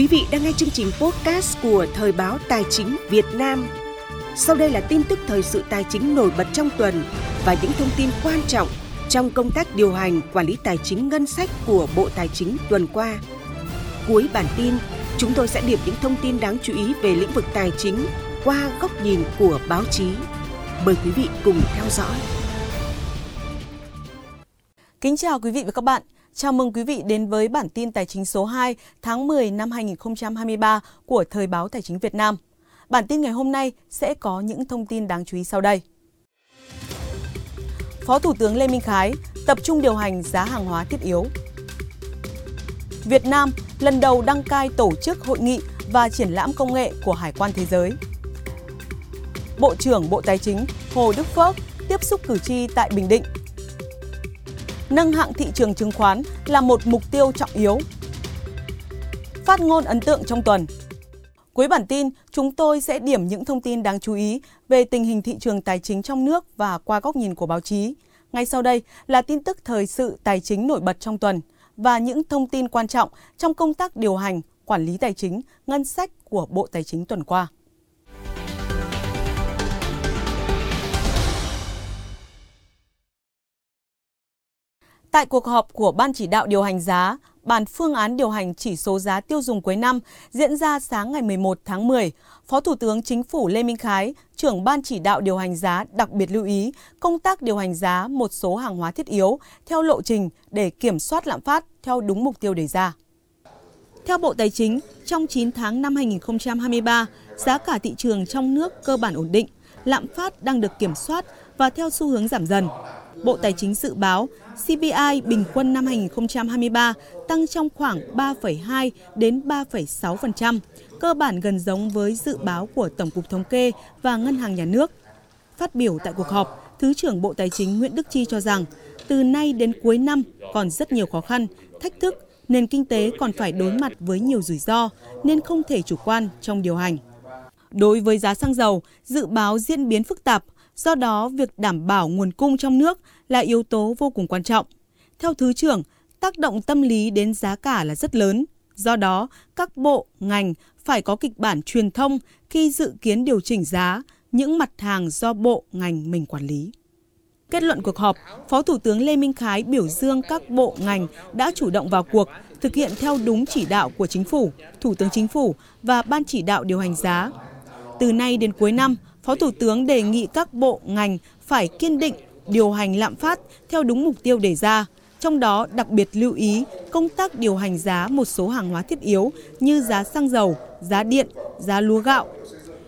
Quý vị đang nghe chương trình podcast của Thời báo Tài chính Việt Nam. Sau đây là tin tức thời sự tài chính nổi bật trong tuần và những thông tin quan trọng trong công tác điều hành quản lý tài chính ngân sách của Bộ Tài chính tuần qua. Cuối bản tin, chúng tôi sẽ điểm những thông tin đáng chú ý về lĩnh vực tài chính qua góc nhìn của báo chí. Mời quý vị cùng theo dõi. Kính chào quý vị và các bạn. Chào mừng quý vị đến với bản tin tài chính số 2 tháng 10 năm 2023 của Thời báo Tài chính Việt Nam. Bản tin ngày hôm nay sẽ có những thông tin đáng chú ý sau đây. Phó Thủ tướng Lê Minh Khái tập trung điều hành giá hàng hóa thiết yếu. Việt Nam lần đầu đăng cai tổ chức hội nghị và triển lãm công nghệ của Hải quan Thế giới. Bộ trưởng Bộ Tài chính Hồ Đức Phước tiếp xúc cử tri tại Bình Định nâng hạng thị trường chứng khoán là một mục tiêu trọng yếu. Phát ngôn ấn tượng trong tuần. Cuối bản tin, chúng tôi sẽ điểm những thông tin đáng chú ý về tình hình thị trường tài chính trong nước và qua góc nhìn của báo chí. Ngay sau đây là tin tức thời sự tài chính nổi bật trong tuần và những thông tin quan trọng trong công tác điều hành, quản lý tài chính, ngân sách của Bộ Tài chính tuần qua. Tại cuộc họp của Ban chỉ đạo điều hành giá, bàn phương án điều hành chỉ số giá tiêu dùng cuối năm diễn ra sáng ngày 11 tháng 10, Phó Thủ tướng Chính phủ Lê Minh Khái, trưởng Ban chỉ đạo điều hành giá đặc biệt lưu ý công tác điều hành giá một số hàng hóa thiết yếu theo lộ trình để kiểm soát lạm phát theo đúng mục tiêu đề ra. Theo Bộ Tài chính, trong 9 tháng năm 2023, giá cả thị trường trong nước cơ bản ổn định, lạm phát đang được kiểm soát và theo xu hướng giảm dần. Bộ Tài chính dự báo CPI bình quân năm 2023 tăng trong khoảng 3,2 đến 3,6%, cơ bản gần giống với dự báo của Tổng cục Thống kê và Ngân hàng Nhà nước. Phát biểu tại cuộc họp, Thứ trưởng Bộ Tài chính Nguyễn Đức Chi cho rằng, từ nay đến cuối năm còn rất nhiều khó khăn, thách thức, nền kinh tế còn phải đối mặt với nhiều rủi ro nên không thể chủ quan trong điều hành. Đối với giá xăng dầu, dự báo diễn biến phức tạp, Do đó, việc đảm bảo nguồn cung trong nước là yếu tố vô cùng quan trọng. Theo Thứ trưởng, tác động tâm lý đến giá cả là rất lớn. Do đó, các bộ, ngành phải có kịch bản truyền thông khi dự kiến điều chỉnh giá những mặt hàng do bộ, ngành mình quản lý. Kết luận cuộc họp, Phó Thủ tướng Lê Minh Khái biểu dương các bộ ngành đã chủ động vào cuộc, thực hiện theo đúng chỉ đạo của Chính phủ, Thủ tướng Chính phủ và Ban chỉ đạo điều hành giá. Từ nay đến cuối năm, Phó Thủ tướng đề nghị các bộ ngành phải kiên định điều hành lạm phát theo đúng mục tiêu đề ra, trong đó đặc biệt lưu ý công tác điều hành giá một số hàng hóa thiết yếu như giá xăng dầu, giá điện, giá lúa gạo.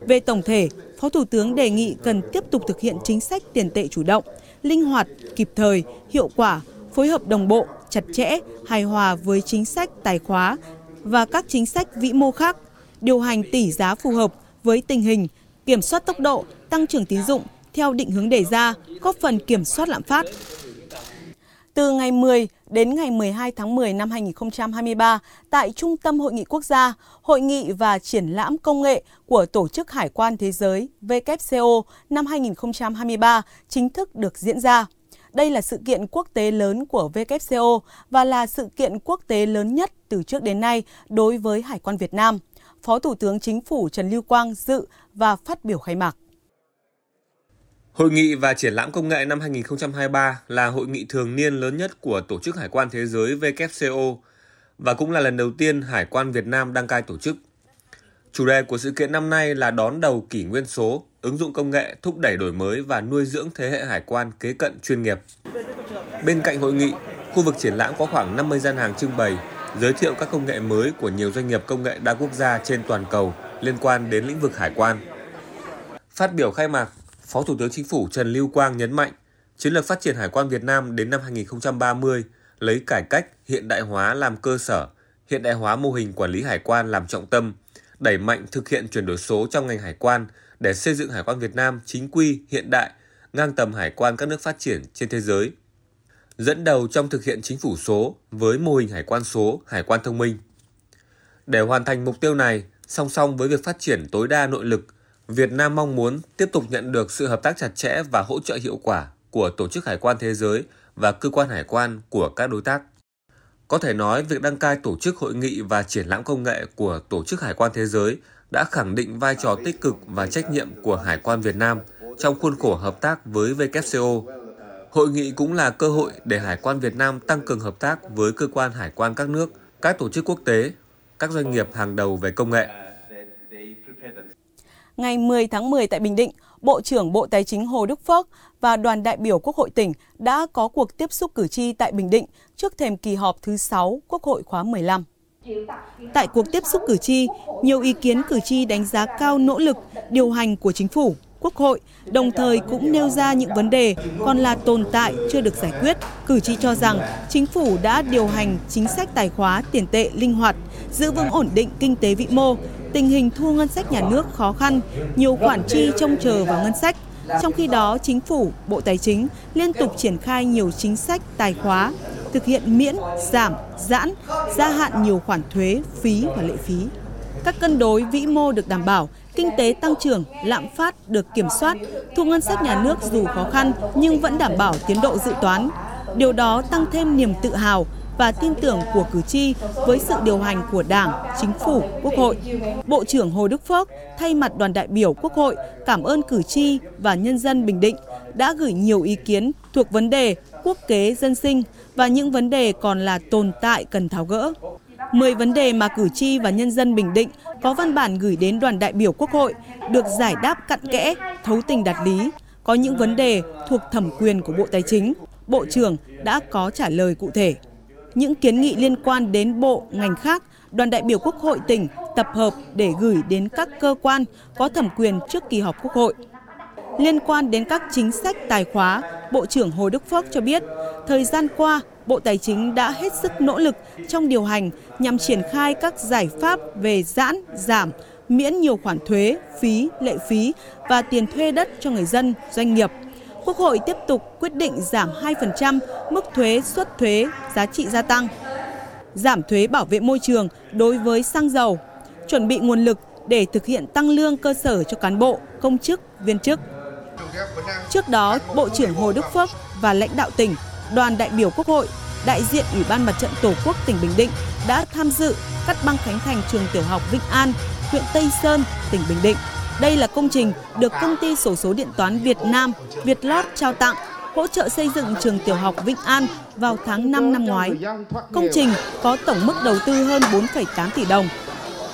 Về tổng thể, Phó Thủ tướng đề nghị cần tiếp tục thực hiện chính sách tiền tệ chủ động, linh hoạt, kịp thời, hiệu quả, phối hợp đồng bộ, chặt chẽ, hài hòa với chính sách tài khóa và các chính sách vĩ mô khác, điều hành tỷ giá phù hợp với tình hình, kiểm soát tốc độ, tăng trưởng tín dụng theo định hướng đề ra, góp phần kiểm soát lạm phát. Từ ngày 10 đến ngày 12 tháng 10 năm 2023, tại Trung tâm Hội nghị Quốc gia, Hội nghị và triển lãm công nghệ của Tổ chức Hải quan Thế giới WCO năm 2023 chính thức được diễn ra. Đây là sự kiện quốc tế lớn của WCO và là sự kiện quốc tế lớn nhất từ trước đến nay đối với Hải quan Việt Nam. Phó Thủ tướng Chính phủ Trần Lưu Quang dự và phát biểu khai mạc. Hội nghị và triển lãm công nghệ năm 2023 là hội nghị thường niên lớn nhất của Tổ chức Hải quan Thế giới WCO và cũng là lần đầu tiên Hải quan Việt Nam đăng cai tổ chức. Chủ đề của sự kiện năm nay là đón đầu kỷ nguyên số, ứng dụng công nghệ thúc đẩy đổi mới và nuôi dưỡng thế hệ hải quan kế cận chuyên nghiệp. Bên cạnh hội nghị, khu vực triển lãm có khoảng 50 gian hàng trưng bày, giới thiệu các công nghệ mới của nhiều doanh nghiệp công nghệ đa quốc gia trên toàn cầu liên quan đến lĩnh vực hải quan. Phát biểu khai mạc, Phó Thủ tướng Chính phủ Trần Lưu Quang nhấn mạnh, chiến lược phát triển hải quan Việt Nam đến năm 2030 lấy cải cách, hiện đại hóa làm cơ sở, hiện đại hóa mô hình quản lý hải quan làm trọng tâm, đẩy mạnh thực hiện chuyển đổi số trong ngành hải quan để xây dựng hải quan Việt Nam chính quy, hiện đại, ngang tầm hải quan các nước phát triển trên thế giới. Dẫn đầu trong thực hiện chính phủ số với mô hình hải quan số, hải quan thông minh. Để hoàn thành mục tiêu này, Song song với việc phát triển tối đa nội lực, Việt Nam mong muốn tiếp tục nhận được sự hợp tác chặt chẽ và hỗ trợ hiệu quả của Tổ chức Hải quan Thế giới và cơ quan hải quan của các đối tác. Có thể nói, việc đăng cai tổ chức hội nghị và triển lãm công nghệ của Tổ chức Hải quan Thế giới đã khẳng định vai trò tích cực và trách nhiệm của Hải quan Việt Nam trong khuôn khổ hợp tác với WCO. Hội nghị cũng là cơ hội để Hải quan Việt Nam tăng cường hợp tác với cơ quan hải quan các nước, các tổ chức quốc tế, các doanh nghiệp hàng đầu về công nghệ. Ngày 10 tháng 10 tại Bình Định, Bộ trưởng Bộ Tài chính Hồ Đức Phước và đoàn đại biểu Quốc hội tỉnh đã có cuộc tiếp xúc cử tri tại Bình Định trước thềm kỳ họp thứ 6 Quốc hội khóa 15. Tại cuộc tiếp xúc cử tri, nhiều ý kiến cử tri đánh giá cao nỗ lực điều hành của chính phủ, Quốc hội, đồng thời cũng nêu ra những vấn đề còn là tồn tại chưa được giải quyết. Cử tri cho rằng chính phủ đã điều hành chính sách tài khóa tiền tệ linh hoạt, giữ vững ổn định kinh tế vĩ mô, tình hình thu ngân sách nhà nước khó khăn, nhiều khoản chi trông chờ vào ngân sách. Trong khi đó, chính phủ, Bộ Tài chính liên tục triển khai nhiều chính sách tài khóa, thực hiện miễn, giảm, giãn, gia hạn nhiều khoản thuế, phí và lệ phí. Các cân đối vĩ mô được đảm bảo, kinh tế tăng trưởng, lạm phát được kiểm soát, thu ngân sách nhà nước dù khó khăn nhưng vẫn đảm bảo tiến độ dự toán. Điều đó tăng thêm niềm tự hào và tin tưởng của cử tri với sự điều hành của Đảng, Chính phủ, Quốc hội. Bộ trưởng Hồ Đức Phước thay mặt đoàn đại biểu Quốc hội cảm ơn cử tri và nhân dân Bình Định đã gửi nhiều ý kiến thuộc vấn đề quốc kế dân sinh và những vấn đề còn là tồn tại cần tháo gỡ. 10 vấn đề mà cử tri và nhân dân Bình Định có văn bản gửi đến đoàn đại biểu Quốc hội được giải đáp cặn kẽ, thấu tình đạt lý. Có những vấn đề thuộc thẩm quyền của Bộ Tài chính, Bộ trưởng đã có trả lời cụ thể. Những kiến nghị liên quan đến bộ, ngành khác, đoàn đại biểu Quốc hội tỉnh tập hợp để gửi đến các cơ quan có thẩm quyền trước kỳ họp Quốc hội. Liên quan đến các chính sách tài khóa, Bộ trưởng Hồ Đức Phước cho biết, thời gian qua, Bộ Tài chính đã hết sức nỗ lực trong điều hành nhằm triển khai các giải pháp về giãn, giảm, miễn nhiều khoản thuế, phí, lệ phí và tiền thuê đất cho người dân, doanh nghiệp. Quốc hội tiếp tục quyết định giảm 2% mức thuế xuất thuế giá trị gia tăng, giảm thuế bảo vệ môi trường đối với xăng dầu, chuẩn bị nguồn lực để thực hiện tăng lương cơ sở cho cán bộ, công chức, viên chức. Trước đó, Bộ trưởng Hồ Đức Phước và lãnh đạo tỉnh, đoàn đại biểu Quốc hội, đại diện Ủy ban Mặt trận Tổ quốc tỉnh Bình Định đã tham dự cắt băng khánh thành trường tiểu học Vĩnh An, huyện Tây Sơn, tỉnh Bình Định. Đây là công trình được công ty sổ số điện toán Việt Nam, Vietlot trao tặng hỗ trợ xây dựng trường tiểu học Vĩnh An vào tháng 5 năm ngoái. Công trình có tổng mức đầu tư hơn 4,8 tỷ đồng.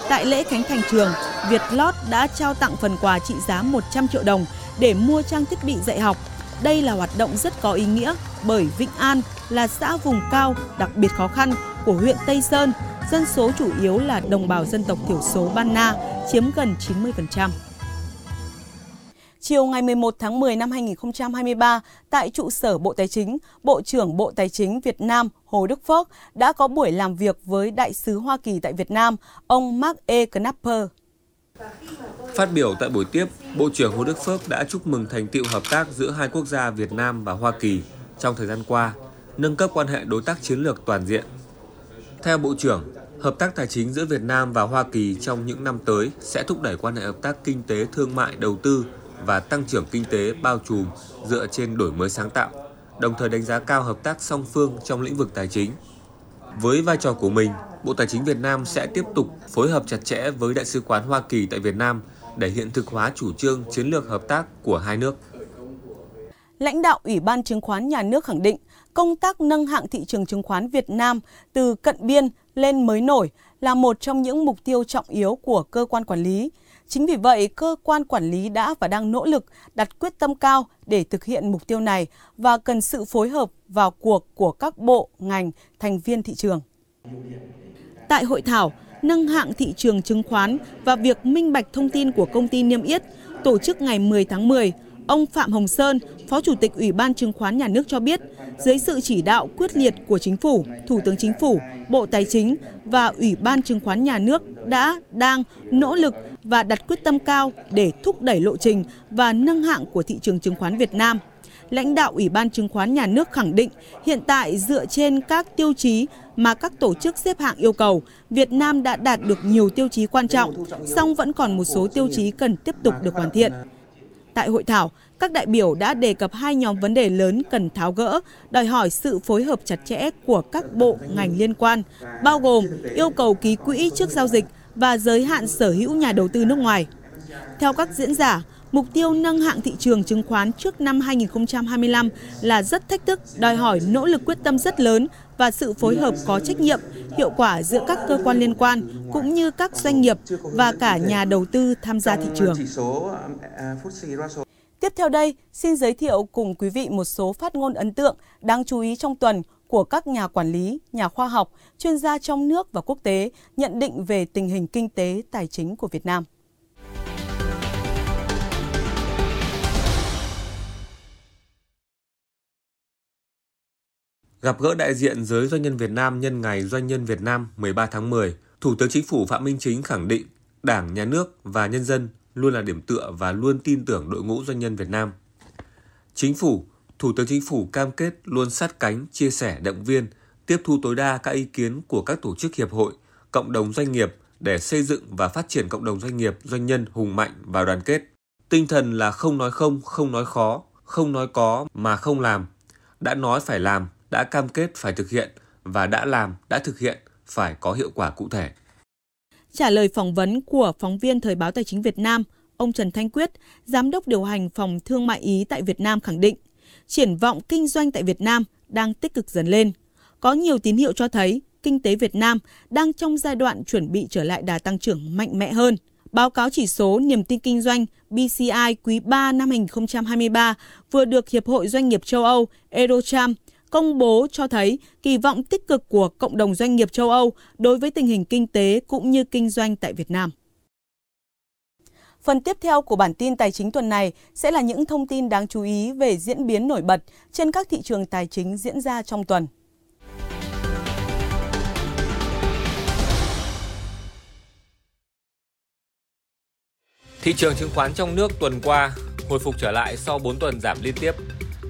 Tại lễ khánh thành trường, Vietlot đã trao tặng phần quà trị giá 100 triệu đồng để mua trang thiết bị dạy học. Đây là hoạt động rất có ý nghĩa bởi Vĩnh An là xã vùng cao đặc biệt khó khăn của huyện Tây Sơn, dân số chủ yếu là đồng bào dân tộc thiểu số Ban Na, chiếm gần 90%. Chiều ngày 11 tháng 10 năm 2023, tại trụ sở Bộ Tài chính, Bộ trưởng Bộ Tài chính Việt Nam Hồ Đức Phước đã có buổi làm việc với Đại sứ Hoa Kỳ tại Việt Nam, ông Mark E. Knapper. Phát biểu tại buổi tiếp, Bộ trưởng Hồ Đức Phước đã chúc mừng thành tiệu hợp tác giữa hai quốc gia Việt Nam và Hoa Kỳ trong thời gian qua, nâng cấp quan hệ đối tác chiến lược toàn diện. Theo Bộ trưởng, hợp tác tài chính giữa Việt Nam và Hoa Kỳ trong những năm tới sẽ thúc đẩy quan hệ hợp tác kinh tế, thương mại, đầu tư và tăng trưởng kinh tế bao trùm dựa trên đổi mới sáng tạo, đồng thời đánh giá cao hợp tác song phương trong lĩnh vực tài chính. Với vai trò của mình, Bộ Tài chính Việt Nam sẽ tiếp tục phối hợp chặt chẽ với Đại sứ quán Hoa Kỳ tại Việt Nam để hiện thực hóa chủ trương chiến lược hợp tác của hai nước. Lãnh đạo Ủy ban Chứng khoán Nhà nước khẳng định, công tác nâng hạng thị trường chứng khoán Việt Nam từ cận biên lên mới nổi là một trong những mục tiêu trọng yếu của cơ quan quản lý. Chính vì vậy, cơ quan quản lý đã và đang nỗ lực đặt quyết tâm cao để thực hiện mục tiêu này và cần sự phối hợp vào cuộc của các bộ, ngành, thành viên thị trường. Tại hội thảo, nâng hạng thị trường chứng khoán và việc minh bạch thông tin của công ty niêm yết tổ chức ngày 10 tháng 10, ông Phạm Hồng Sơn, Phó Chủ tịch Ủy ban Chứng khoán Nhà nước cho biết, dưới sự chỉ đạo quyết liệt của Chính phủ, Thủ tướng Chính phủ, Bộ Tài chính và Ủy ban Chứng khoán Nhà nước đã, đang nỗ lực và đặt quyết tâm cao để thúc đẩy lộ trình và nâng hạng của thị trường chứng khoán Việt Nam – lãnh đạo Ủy ban Chứng khoán Nhà nước khẳng định hiện tại dựa trên các tiêu chí mà các tổ chức xếp hạng yêu cầu, Việt Nam đã đạt được nhiều tiêu chí quan trọng, song vẫn còn một số tiêu chí cần tiếp tục được hoàn thiện. Tại hội thảo, các đại biểu đã đề cập hai nhóm vấn đề lớn cần tháo gỡ, đòi hỏi sự phối hợp chặt chẽ của các bộ ngành liên quan, bao gồm yêu cầu ký quỹ trước giao dịch và giới hạn sở hữu nhà đầu tư nước ngoài. Theo các diễn giả, mục tiêu nâng hạng thị trường chứng khoán trước năm 2025 là rất thách thức, đòi hỏi nỗ lực quyết tâm rất lớn và sự phối hợp có trách nhiệm, hiệu quả giữa các cơ quan liên quan cũng như các doanh nghiệp và cả nhà đầu tư tham gia thị trường. Tiếp theo đây, xin giới thiệu cùng quý vị một số phát ngôn ấn tượng đáng chú ý trong tuần của các nhà quản lý, nhà khoa học, chuyên gia trong nước và quốc tế nhận định về tình hình kinh tế tài chính của Việt Nam. Gặp gỡ đại diện giới doanh nhân Việt Nam nhân ngày Doanh nhân Việt Nam 13 tháng 10, Thủ tướng Chính phủ Phạm Minh Chính khẳng định Đảng, Nhà nước và nhân dân luôn là điểm tựa và luôn tin tưởng đội ngũ doanh nhân Việt Nam. Chính phủ, Thủ tướng Chính phủ cam kết luôn sát cánh, chia sẻ, động viên, tiếp thu tối đa các ý kiến của các tổ chức hiệp hội, cộng đồng doanh nghiệp để xây dựng và phát triển cộng đồng doanh nghiệp, doanh nhân hùng mạnh và đoàn kết. Tinh thần là không nói không, không nói khó, không nói có mà không làm. Đã nói phải làm, đã cam kết phải thực hiện và đã làm, đã thực hiện phải có hiệu quả cụ thể. Trả lời phỏng vấn của phóng viên Thời báo Tài chính Việt Nam, ông Trần Thanh Quyết, Giám đốc điều hành phòng thương mại Ý tại Việt Nam khẳng định, triển vọng kinh doanh tại Việt Nam đang tích cực dần lên. Có nhiều tín hiệu cho thấy kinh tế Việt Nam đang trong giai đoạn chuẩn bị trở lại đà tăng trưởng mạnh mẽ hơn. Báo cáo chỉ số niềm tin kinh doanh BCI quý 3 năm 2023 vừa được Hiệp hội Doanh nghiệp châu Âu Eurocharm công bố cho thấy kỳ vọng tích cực của cộng đồng doanh nghiệp châu Âu đối với tình hình kinh tế cũng như kinh doanh tại Việt Nam. Phần tiếp theo của bản tin tài chính tuần này sẽ là những thông tin đáng chú ý về diễn biến nổi bật trên các thị trường tài chính diễn ra trong tuần. Thị trường chứng khoán trong nước tuần qua hồi phục trở lại sau 4 tuần giảm liên tiếp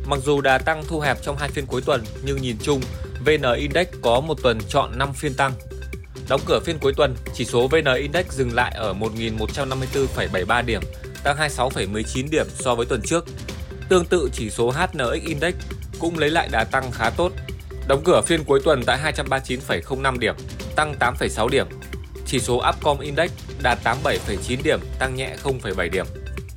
Mặc dù đà tăng thu hẹp trong hai phiên cuối tuần, nhưng nhìn chung, VN Index có một tuần chọn 5 phiên tăng. Đóng cửa phiên cuối tuần, chỉ số VN Index dừng lại ở 1.154,73 điểm, tăng 26,19 điểm so với tuần trước. Tương tự chỉ số HNX Index cũng lấy lại đà tăng khá tốt. Đóng cửa phiên cuối tuần tại 239,05 điểm, tăng 8,6 điểm. Chỉ số Upcom Index đạt 87,9 điểm, tăng nhẹ 0,7 điểm.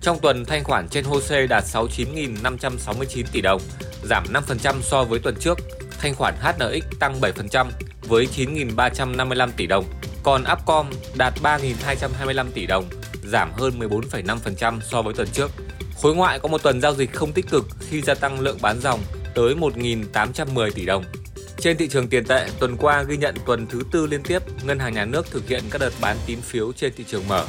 Trong tuần, thanh khoản trên HOSE đạt 69.569 tỷ đồng, giảm 5% so với tuần trước. Thanh khoản HNX tăng 7% với 9.355 tỷ đồng, còn Upcom đạt 3.225 tỷ đồng, giảm hơn 14,5% so với tuần trước. Khối ngoại có một tuần giao dịch không tích cực khi gia tăng lượng bán dòng tới 1.810 tỷ đồng. Trên thị trường tiền tệ, tuần qua ghi nhận tuần thứ tư liên tiếp, Ngân hàng Nhà nước thực hiện các đợt bán tín phiếu trên thị trường mở.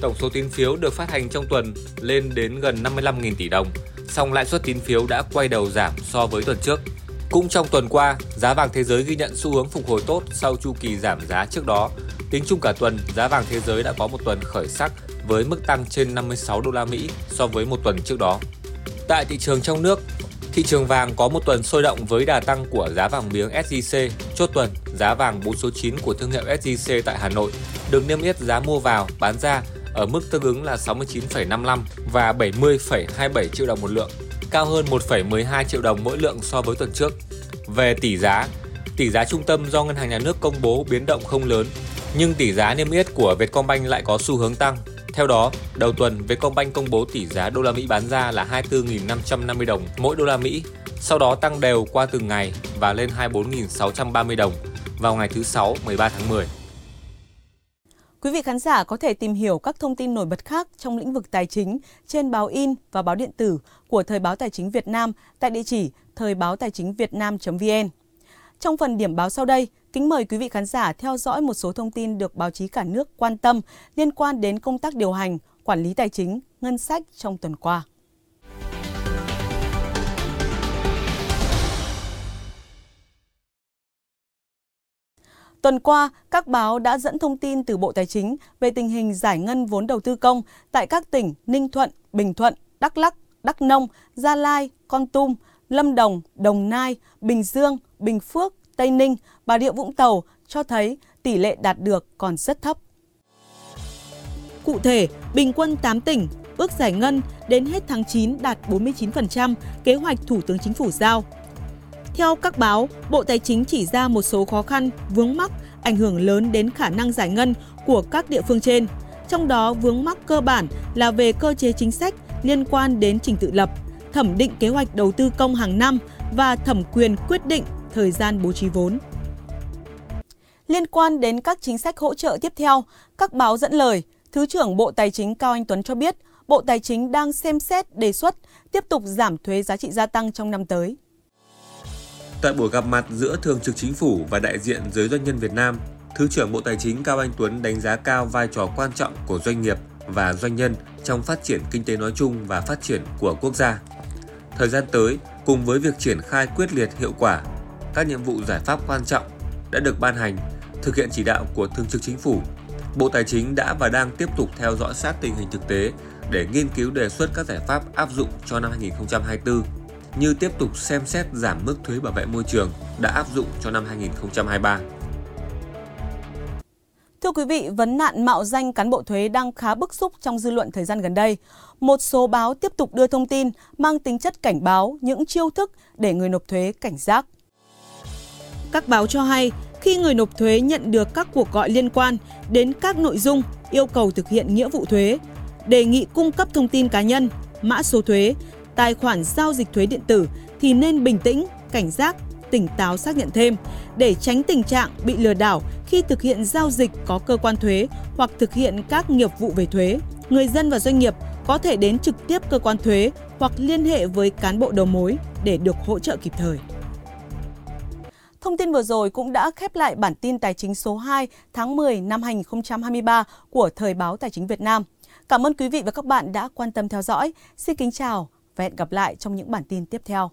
Tổng số tín phiếu được phát hành trong tuần lên đến gần 55.000 tỷ đồng, song lãi suất tín phiếu đã quay đầu giảm so với tuần trước. Cũng trong tuần qua, giá vàng thế giới ghi nhận xu hướng phục hồi tốt sau chu kỳ giảm giá trước đó. Tính chung cả tuần, giá vàng thế giới đã có một tuần khởi sắc với mức tăng trên 56 đô la Mỹ so với một tuần trước đó. Tại thị trường trong nước, thị trường vàng có một tuần sôi động với đà tăng của giá vàng miếng SJC. Chốt tuần, giá vàng 4 số 9 của thương hiệu SJC tại Hà Nội được niêm yết giá mua vào, bán ra ở mức tương ứng là 69,55 và 70,27 triệu đồng một lượng, cao hơn 1,12 triệu đồng mỗi lượng so với tuần trước. Về tỷ giá, tỷ giá trung tâm do Ngân hàng Nhà nước công bố biến động không lớn, nhưng tỷ giá niêm yết của Vietcombank lại có xu hướng tăng. Theo đó, đầu tuần Vietcombank công bố tỷ giá đô la Mỹ bán ra là 24.550 đồng mỗi đô la Mỹ, sau đó tăng đều qua từng ngày và lên 24.630 đồng vào ngày thứ Sáu 13 tháng 10. Quý vị khán giả có thể tìm hiểu các thông tin nổi bật khác trong lĩnh vực tài chính trên báo in và báo điện tử của Thời báo Tài chính Việt Nam tại địa chỉ thời báo tài chính việt nam.vn. Trong phần điểm báo sau đây, kính mời quý vị khán giả theo dõi một số thông tin được báo chí cả nước quan tâm liên quan đến công tác điều hành, quản lý tài chính, ngân sách trong tuần qua. Tuần qua, các báo đã dẫn thông tin từ Bộ Tài chính về tình hình giải ngân vốn đầu tư công tại các tỉnh Ninh Thuận, Bình Thuận, Đắk Lắc, Đắk Nông, Gia Lai, Con Tum, Lâm Đồng, Đồng Nai, Bình Dương, Bình Phước, Tây Ninh, Bà Rịa Vũng Tàu cho thấy tỷ lệ đạt được còn rất thấp. Cụ thể, bình quân 8 tỉnh ước giải ngân đến hết tháng 9 đạt 49% kế hoạch Thủ tướng Chính phủ giao. Theo các báo, Bộ Tài chính chỉ ra một số khó khăn, vướng mắc ảnh hưởng lớn đến khả năng giải ngân của các địa phương trên. Trong đó vướng mắc cơ bản là về cơ chế chính sách liên quan đến trình tự lập, thẩm định kế hoạch đầu tư công hàng năm và thẩm quyền quyết định thời gian bố trí vốn. Liên quan đến các chính sách hỗ trợ tiếp theo, các báo dẫn lời, Thứ trưởng Bộ Tài chính Cao Anh Tuấn cho biết, Bộ Tài chính đang xem xét đề xuất tiếp tục giảm thuế giá trị gia tăng trong năm tới. Tại buổi gặp mặt giữa Thường trực Chính phủ và đại diện giới doanh nhân Việt Nam, Thứ trưởng Bộ Tài chính Cao Anh Tuấn đánh giá cao vai trò quan trọng của doanh nghiệp và doanh nhân trong phát triển kinh tế nói chung và phát triển của quốc gia. Thời gian tới, cùng với việc triển khai quyết liệt hiệu quả các nhiệm vụ giải pháp quan trọng đã được ban hành, thực hiện chỉ đạo của Thường trực Chính phủ, Bộ Tài chính đã và đang tiếp tục theo dõi sát tình hình thực tế để nghiên cứu đề xuất các giải pháp áp dụng cho năm 2024 như tiếp tục xem xét giảm mức thuế bảo vệ môi trường đã áp dụng cho năm 2023. Thưa quý vị, vấn nạn mạo danh cán bộ thuế đang khá bức xúc trong dư luận thời gian gần đây. Một số báo tiếp tục đưa thông tin mang tính chất cảnh báo những chiêu thức để người nộp thuế cảnh giác. Các báo cho hay, khi người nộp thuế nhận được các cuộc gọi liên quan đến các nội dung yêu cầu thực hiện nghĩa vụ thuế, đề nghị cung cấp thông tin cá nhân, mã số thuế, tài khoản giao dịch thuế điện tử thì nên bình tĩnh, cảnh giác, tỉnh táo xác nhận thêm để tránh tình trạng bị lừa đảo khi thực hiện giao dịch có cơ quan thuế hoặc thực hiện các nghiệp vụ về thuế. Người dân và doanh nghiệp có thể đến trực tiếp cơ quan thuế hoặc liên hệ với cán bộ đầu mối để được hỗ trợ kịp thời. Thông tin vừa rồi cũng đã khép lại bản tin tài chính số 2 tháng 10 năm 2023 của Thời báo Tài chính Việt Nam. Cảm ơn quý vị và các bạn đã quan tâm theo dõi. Xin kính chào và hẹn gặp lại trong những bản tin tiếp theo.